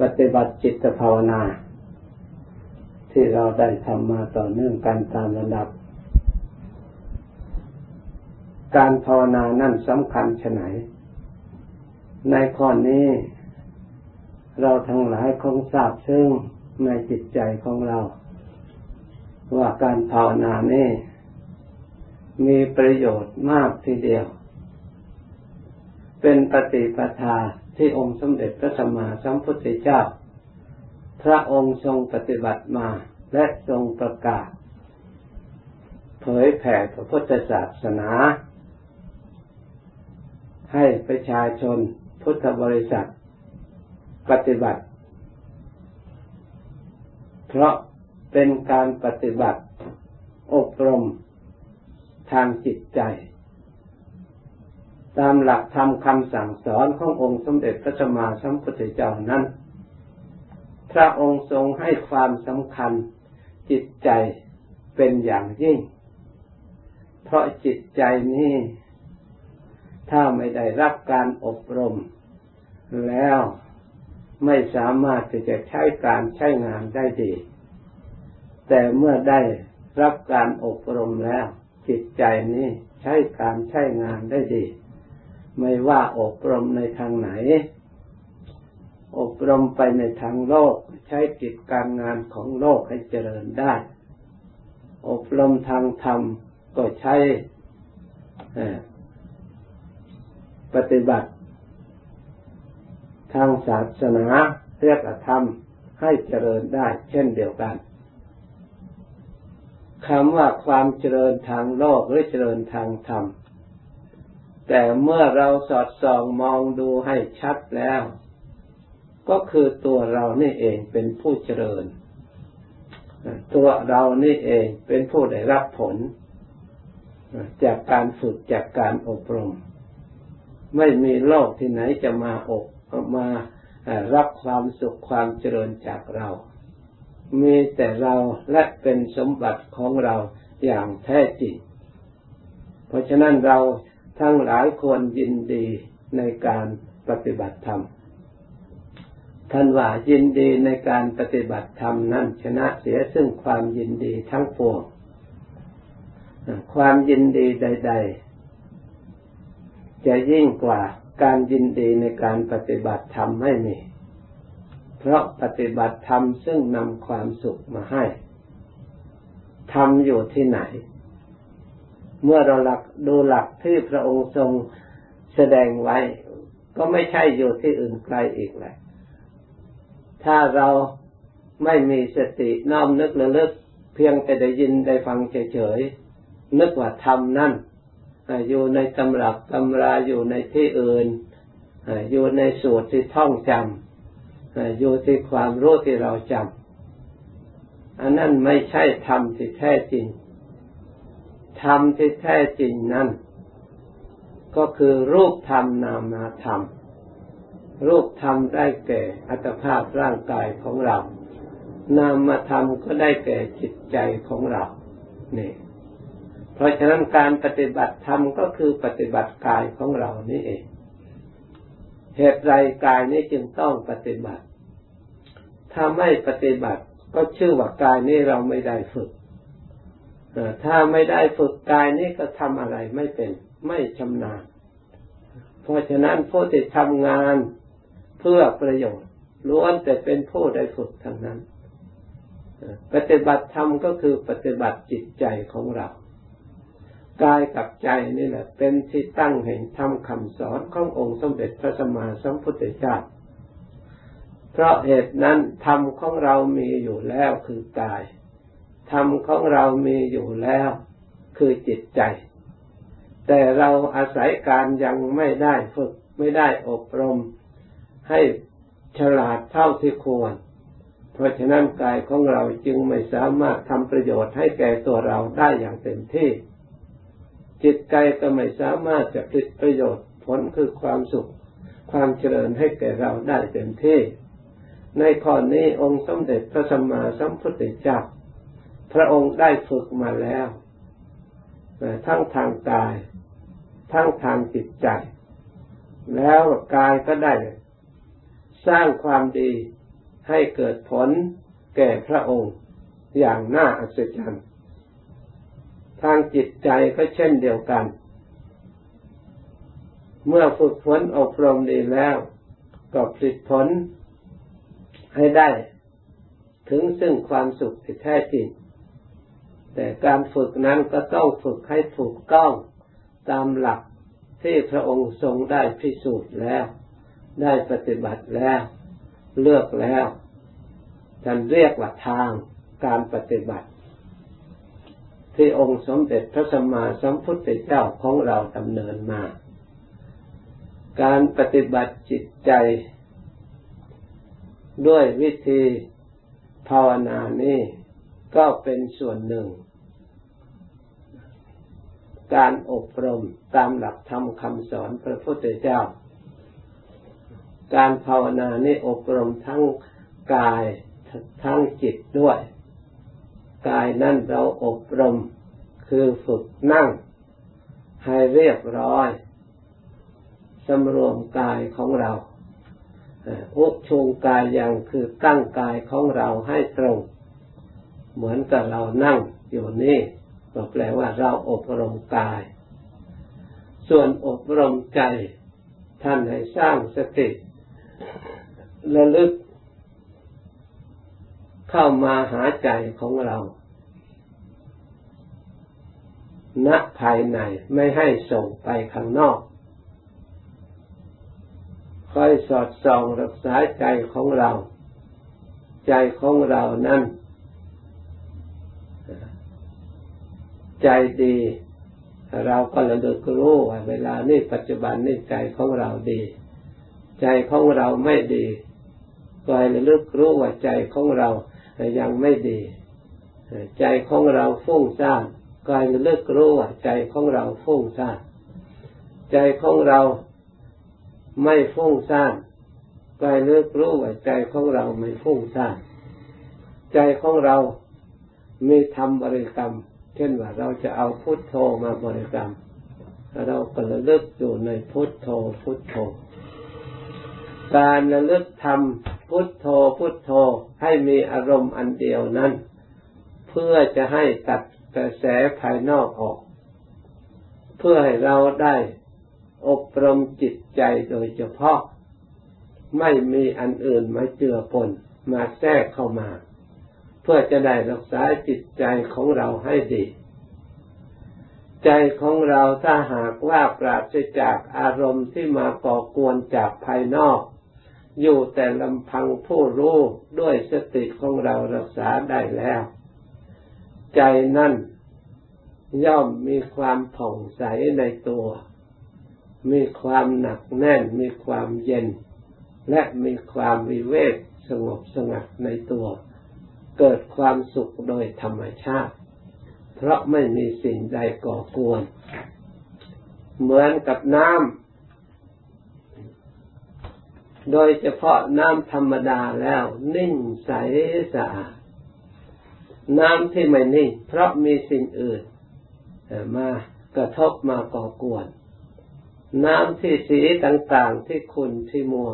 ปฏิบัติจิตภาวนา ที่เราได้ทำมาต่อเนื่องกันตามระดับ การภาวนานั่นสำคัญชไหน ในข้อนี้ เราทั้งหลายคงทราบซึ่งในจิตใจของเรา ว่าการภาวนานี่มีประโยชน์มากทีเดียว เป็นปฏิปทา ที่องค์สมเด็จพระสัมมาสัมพุทธเจ้า พระองค์ทรงปฏิบัติมาและทรงประกาศ เผยแผ่พระพุทธศาสนา ให้ประชาชนพุทธบริษัท ปฏิบัติ เพราะเป็นการปฏิบัติ อบรมทางจิตใจ ตามหลักธรรมคำสั่งสอนขององค์สมเด็จพระสัมมาสัมพุทธเจ้านั้น พระองค์ทรงให้ความสำคัญจิตใจเป็นอย่างยิ่ง เพราะจิตใจนี้ ถ้าไม่ได้รับการอบรม แล้วไม่สามารถที่จะใช้การใช้งานได้ดี แต่เมื่อได้รับการอบรมแล้ว จิตใจนี้ใช้การใช้งานได้ดี ไม่ว่าอบรมในทางไหน อบรมไปในทางโลก ใช้กิจการงานของโลกให้เจริญได้ อบรมทางธรรมก็ใช้ปฏิบัติ ทางศาสนาเรียกธรรมให้เจริญได้ เช่นเดียวกันคำว่าความเจริญทางโลกหรือเจริญทางธรรม แต่เมื่อเราสอดส่องมองดูให้ชัดแล้ว ก็คือตัวเรานี่เองเป็นผู้เจริญ ตัวเรานี่เองเป็นผู้ได้รับผล จากการฝึกจากการอบรม ไม่มีโลกที่ไหนจะมาอบมารับความสุขความเจริญจากเรา มีแต่เราและเป็นสมบัติของเราอย่างแท้จริง เพราะฉะนั้นเรา ทั้งหลายควรยินดีในการปฏิบัติธรรม ท่านว่ายินดีในการปฏิบัติธรรมนั้นชนะเสียซึ่งความยินดีทั้งปวง ความยินดีใด ๆ จะยิ่งกว่าการยินดีในการปฏิบัติธรรมไม่มี เพราะปฏิบัติธรรมซึ่งนำความสุขมาให้ทำอยู่ที่ไหน เมื่อเราหลักดูหลักที่พระองค์ทรงแสดงไว้ ก็ไม่ใช่อยู่ที่อื่นไกลอีกแหละถ้าเราไม่มีสติน้อมนึกระลึกเพียงแต่ได้ยินได้ฟังเฉยๆนึกว่าธรรมนั่นอยู่ในตำรับตำราอยู่ในที่อื่นอยู่ในสูตรที่ท่องจำอยู่ที่ความรู้ที่เราจำอันนั้นไม่ใช่ธรรมที่แท้จริง ธรรมที่แท้จริงนั้น ก็คือรูปธรรมนามธรรม รูปธรรมได้แก่อัตภาพร่างกายของเรา นามธรรมก็ได้แก่จิตใจของเรานี่เพราะฉะนั้นการปฏิบัติธรรมก็คือปฏิบัติกายของเรานี่เอง เหตุไรกายนี้จึงต้องปฏิบัติ ถ้าไม่ปฏิบัติก็ชื่อว่ากายนี้เราไม่ได้ฝึก ถ้าไม่ได้ฝึกกายนี้ก็ทำอะไรไม่เป็นไม่ชำนาญ เพราะฉะนั้นผู้ที่ทำงานเพื่อประโยชน์ล้วนแต่เป็นผู้ได้ฝึกทั้งนั้น ปฏิบัติธรรมก็คือปฏิบัติจิตใจของเรา กายกับใจนี่แหละ เป็นที่ตั้งแห่งธรรมคำสอนขององค์สมเด็จพระสัมมาสัมพุทธเจ้า เพราะเหตุนั้นธรรมของเรามีอยู่แล้วคือกาย ธรรมของเรามีอยู่แล้ว คือจิตใจ แต่เราอาศัยการยังไม่ได้ฝึกไม่ได้อบรม ให้ฉลาดเท่าที่ควร เพราะฉะนั้นกายของเราจึงไม่สามารถทำประโยชน์ให้แก่ตัวเราได้อย่างเต็มที่ จิตใจก็ไม่สามารถจะผลิตประโยชน์ผลคือความสุข ความเจริญให้แก่เราได้เต็มที่ ในข้อนี้องค์สมเด็จพระสัมมาสัมพุทธเจ้า พระองค์ได้ฝึกมาแล้วทั้งทางกาย ทั้งทางจิตใจ แล้วกายก็ได้ สร้างความดีให้เกิดผลแก่พระองค์อย่างน่าอัศจรรย์ทางจิตใจก็เช่นเดียวกัน เมื่อฝึกฝนอบรมดีแล้ว ก็ผลิตผลให้ได้ ถึงซึ่งความสุขที่แท้จริง แต่การฝึกนั้นก็ต้องฝึกให้ถูกต้องตามหลักที่พระองค์ทรงได้พิสูจน์แล้ว ได้ปฏิบัติแล้ว เลือกแล้วท่านเรียกว่าทางการปฏิบัติ ที่องค์สมเด็จพระสัมมาสัมพุทธเจ้าของเราดำเนินมา การปฏิบัติจิตใจ ด้วยวิธีภาวนานี้ ก็เป็นส่วนหนึ่ง การอบรมตามหลักธรรมคำสอนพระพุทธเจ้า การภาวนานี้อบรมทั้งกายทั้งจิตด้วย กายนั่นเราอบรมคือฝึกนั่ง ให้เรียบร้อยสำรวมกายของเราอุชงกายอย่างคือตั้งกายของเราให้ตรง เหมือนกับเรานั่งอยู่นี่ก็แปลว่าเราอบรมกาย ส่วนอบรมใจ ท่านให้สร้างสติระลึก เข้ามาหาใจของเราณภายในไม่ให้ส่งไปข้างนอกคอยสอดส่องรักษาใจของเรา ใจของเรานั้น ใจดี เราก็ระลึกรู้ว่าเวลานี้ปัจจุบันนี้ใจของเราดี ใจของเราไม่ดีก็ให้ระลึกรู้ว่าใจของเรายังไม่ดี ใจของเราฟุ้งซ่านกายเลิกรู้ว่าใจของเราฟุ้งซ่านใจของเราไม่ฟุ้งซ่านกายเลิกรู้ว่าใจของเราไม่ฟุ้งซ่านใจของเรามีทำบริกรรม เช่นว่าเราจะเอาพุทโธมาบริกรรมเราก็ระลึกอยู่ในพุทโธพุทโธ การระลึกทำพุทโธพุทโธให้มีอารมณ์อันเดียวนั้น เพื่อจะให้ตัดกระแสภายนอกออก เพื่อให้เราได้อบรมจิตใจโดยเฉพาะ ไม่มีอันอื่นมาเจือปนมาแทรกเข้ามา พื่อจะได้รักษาจิตใจของเราให้ดี ใจของเราถ้าหากว่าปราศจากอารมณ์ที่มาก่อกวนจากภายนอก อยู่แต่ลำพังผู้รู้ด้วยสติของเรารักษาได้แล้ว ใจนั่นย่อมมีความผ่องใสในตัว มีความหนักแน่น มีความเย็น และมีความวิเวกสงบสงัดในตัว เกิดความสุขโดยธรรมชาติ เพราะไม่มีสิ่งใดก่อกวน เหมือนกับน้ำ โดยเฉพาะน้ำธรรมดาแล้วนิ่งใสสะอาด น้ำที่ไม่นิ่ง เพราะมีสิ่งอื่นมากระทบมาก่อกวน น้ำที่สีต่างๆที่คุณที่มัว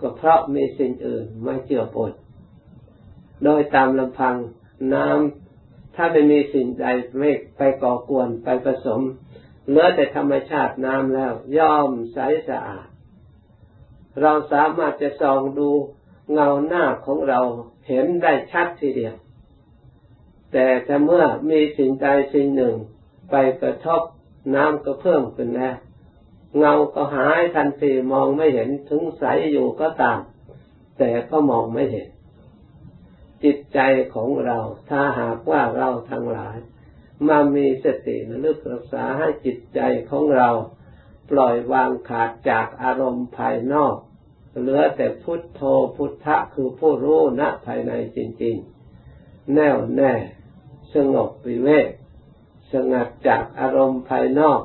ก็เพราะมีสิ่งอื่นมาเจือปน โดยตามลำพังน้ำถ้าไม่มีสิ่งใดไม่ไปก่อกวนไปผสมเหลือแต่ธรรมชาติน้ำแล้ว ย่อมใสสะอาด เราสามารถจะส่องดูเงาหน้าของเราเห็นได้ชัดทีเดียว แต่ถ้าเมื่อมีสิ่งใดสิ่งหนึ่ง ไปกระทบน้ำก็เพิ่มขึ้นแล้วเงาก็หายทันทีมองไม่เห็นถึงใสอยู่ก็ตาม แต่ก็มองไม่เห็น จิตใจของเรา ถ้าหากว่าเราทั้งหลายมามีสติระลึกรักษาให้จิตใจของเรา ปล่อยวางขาดจากอารมณ์ภายนอก เหลือแต่พุทโธพุทธะคือผู้รู้ณภายในจริง ๆ แน่วแน่ สงบวิเวกสงัดจากอารมณ์ภายนอก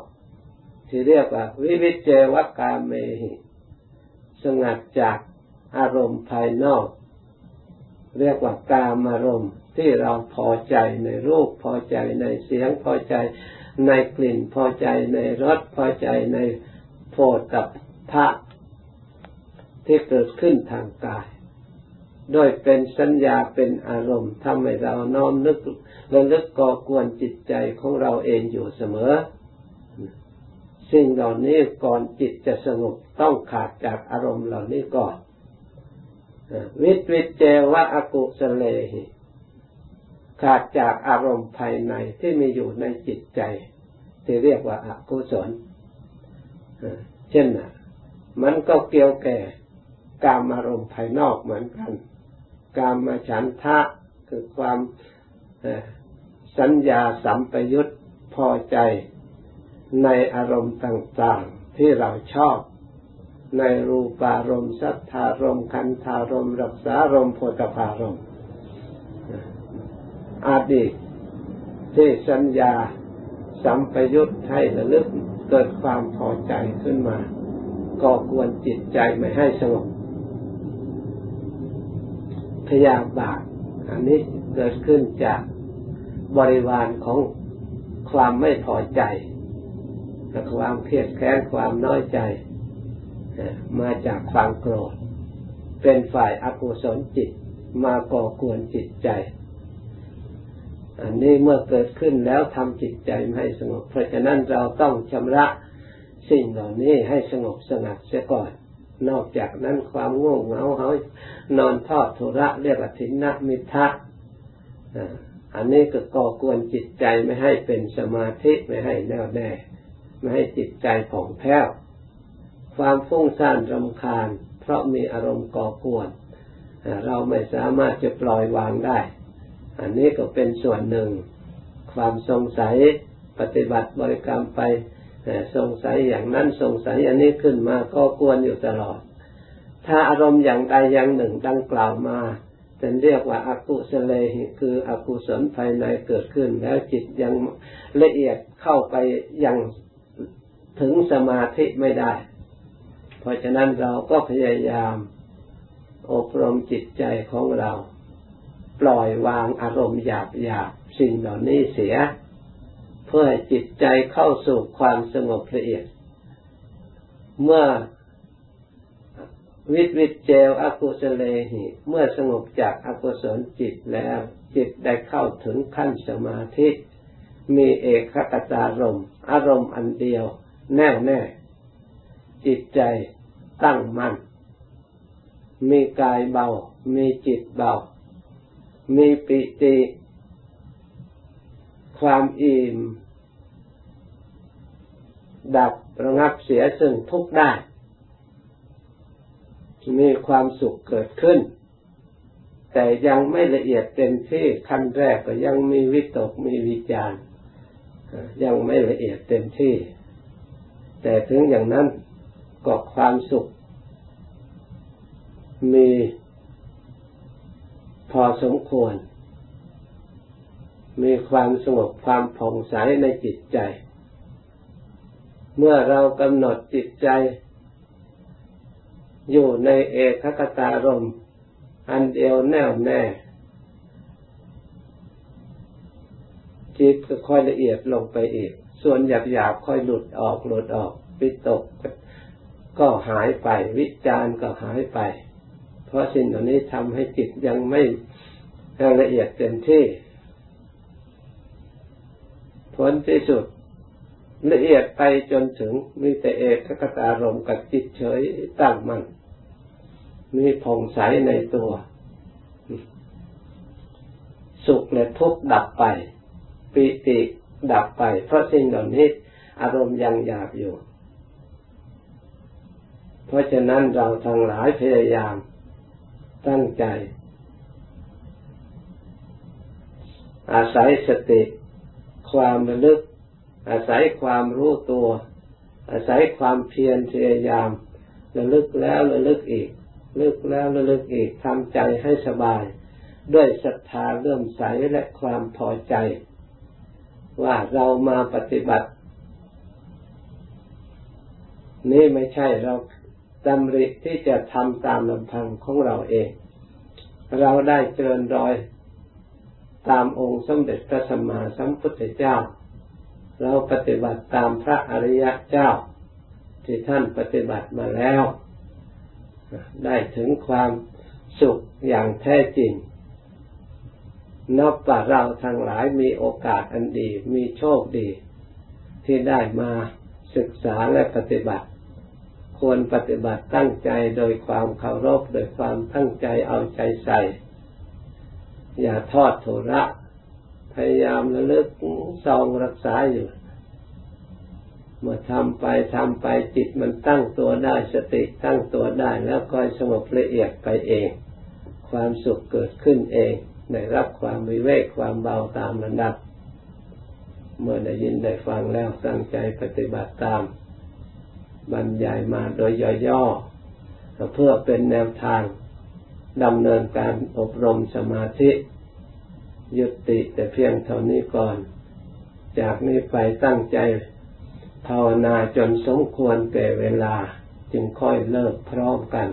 ที่เรียกว่า วิวิเจวกาเมหิ สงัดจากอารมณ์ภายนอก เรียกว่ากามารมณ์ที่เราพอใจในรูปพอใจในเสียงพอใจในกลิ่นพอใจในรสพอใจในโพธกับพระที่เกิดขึ้นทางกาย โดยเป็นสัญญาเป็นอารมณ์ทำให้เราน้อมนึกระลึกก่อกวนจิตใจของเราเองอยู่เสมอ สิ่งเหล่านี้ก่อนจิตจะสงบต้องขาดจากอารมณ์เหล่านี้ก่อน วิตวิเจวะอกุสเลหิขาดจากอารมณ์ภายในที่มีอยู่ในจิตใจ ที่เรียกว่าอากุศลเช่นน่ะมันก็เกี่ยวแก่กามอารมณ์ภายนอกเหมือนกัน กามมาฉันทะคือความสัญญาสัมปยุตพอใจในอารมณ์ต่าง ๆ ที่เราชอบ ในรูปารมณ์สัทธารมณ์คันธารมณ์รักษารมณ์โพธพารมณ์อดีตที่สัญญาสัมปยุตให้ระลึกเกิดความพอใจขึ้นมาก่อกวนจิตใจไม่ให้สงบพยาบาทอันนี้เกิดขึ้นจากบริวารของความไม่พอใจและความเครียดแค้นความน้อยใจ มาจากความโกรธ เป็นฝ่ายอกุศลจิตมาก่อกวนจิตใจ อันนี้เมื่อเกิดขึ้นแล้วทำจิตใจไม่ให้สงบ เพราะฉะนั้นเราต้องชำระสิ่งเหล่านี้ให้สงบสงัดเสียก่อน นอกจากนั้นความง่วงเหงาเหานอนทอดทุระเรียกว่าทินนะมิทะอันนี้ก็ก่อกวนจิตใจไม่ให้เป็นสมาธิไม่ให้แน่วแน่ ไม่ให้จิตใจผ่องแผ้ว ความฟุ้งซ่านรำคาญ เพราะมีอารมณ์ก่อกวนเราไม่สามารถจะปล่อยวางได้ อันนี้ก็เป็นส่วนหนึ่ง ความสงสัยปฏิบัติบริกรรมไปสงสัยอย่างนั้นสงสัยอันนี้ขึ้นมาก็กวนอยู่ตลอด ถ้าอารมณ์อย่างใดอย่างหนึ่งดังกล่าวมาเป็นเรียกว่าอากุศเลหิคืออกุศลภายในเกิดขึ้น แล้วจิตยังละเอียดเข้าไปยังถึงสมาธิไม่ได้ เพราะฉะนั้นเราก็พยายามอบรมจิตใจของเรา ปล่อยวางอารมณ์หยาบหยาบสิ่งเหล่านี้เสีย เพื่อให้จิตใจเข้าสู่ความสงบละเอียด เมื่อวิตวิตเจลอกุศเลหิเมื่อสงบจากอกุศลจิตแล้ว จิตได้เข้าถึงขั้นสมาธิ มีเอกคตารมอารมณ์อันเดียวแน่วแน่ จิตใจตั้งมัน่น มีกายเบา มีจิตเบา มีปิติ ความอิ่ม ดับระงับเสียซึ่งทุกข์ได้ มีความสุขเกิดขึ้น แต่ยังไม่ละเอียดเต็มที่ขั้นแรกก็ยังมีวิตก มีวิจารยังไม่ละเอียดเต็มที่ แต่ถึงอย่างนั้น ก็ความสุข มีพอสมควร มีความสงบความผ่องใสในจิตใจ เมื่อเรากำหนดจิตใจ อยู่ในเอกคตารมอันเดียวแน่วแน่ จิตก็ค่อยละเอียดลงไปอีก ส่วนหยาบหยาบค่อยหลุดออกหลุดออกวิตก ก็หายไป วิจารก็หายไป เพราะสิ่งเหล่านี้ทำให้จิตยังไม่ละเอียดเต็มที่ ผลที่สุดละเอียดไปจนถึงมีแต่เอกคตารมกับจิตเฉยตั้งมัน่นมีผ่องใสในตัว สุขและทุกข์ดับไป ปิติดับไป เพราะสิ่งเหล่านี้อารมณ์ยังหยาบอยู่ เพราะฉะนั้นเราทั้งหลายพยายามตั้งใจ อาศัยสติ ความระลึก อาศัยความรู้ตัว อาศัยความเพียรพยายามระลึกแล้วระลึกอีกลึกแล้วระลึกอีกทำใจให้สบาย ด้วยศรัทธาเลื่อมใสและความพอใจ ว่าเรามาปฏิบัติ นี่ไม่ใช่เรา ดำริที่จะทำตามลำพังของเราเอง เราได้เจริญรอยตามองค์สมเด็จพระสัมมาสัมพุทธเจ้า เราปฏิบัติตามพระอริยเจ้า ที่ท่านปฏิบัติมาแล้ว ได้ถึงความสุขอย่างแท้จริงนับว่าเราทั้งหลายมีโอกาสอันดี มีโชคดี ที่ได้มาศึกษาและปฏิบัติ ควรปฏิบัติตั้งใจโดยความเคารพโดยความตั้งใจเอาใจใส่ อย่าทอดทุระพยายามระลึกซองรักษาอยู่ เมื่อทำไปทำไปจิตมันตั้งตัวได้สติตั้งตัวได้แล้วคอยสงบละเอียดไปเอง ความสุขเกิดขึ้นเองได้รับความวิเวกความเบาตามระดับ เมื่อได้ยินได้ฟังแล้วตั้งใจปฏิบัติตาม บรรยายมาโดยย่อๆเพื่อเป็นแนวทางดำเนินการอบรมสมาธิ ยุติแต่เพียงเท่านี้ก่อน จากนี้ไปตั้งใจภาวนาจนสมควรแก่เวลาจึงค่อยเลิกพร้อมกัน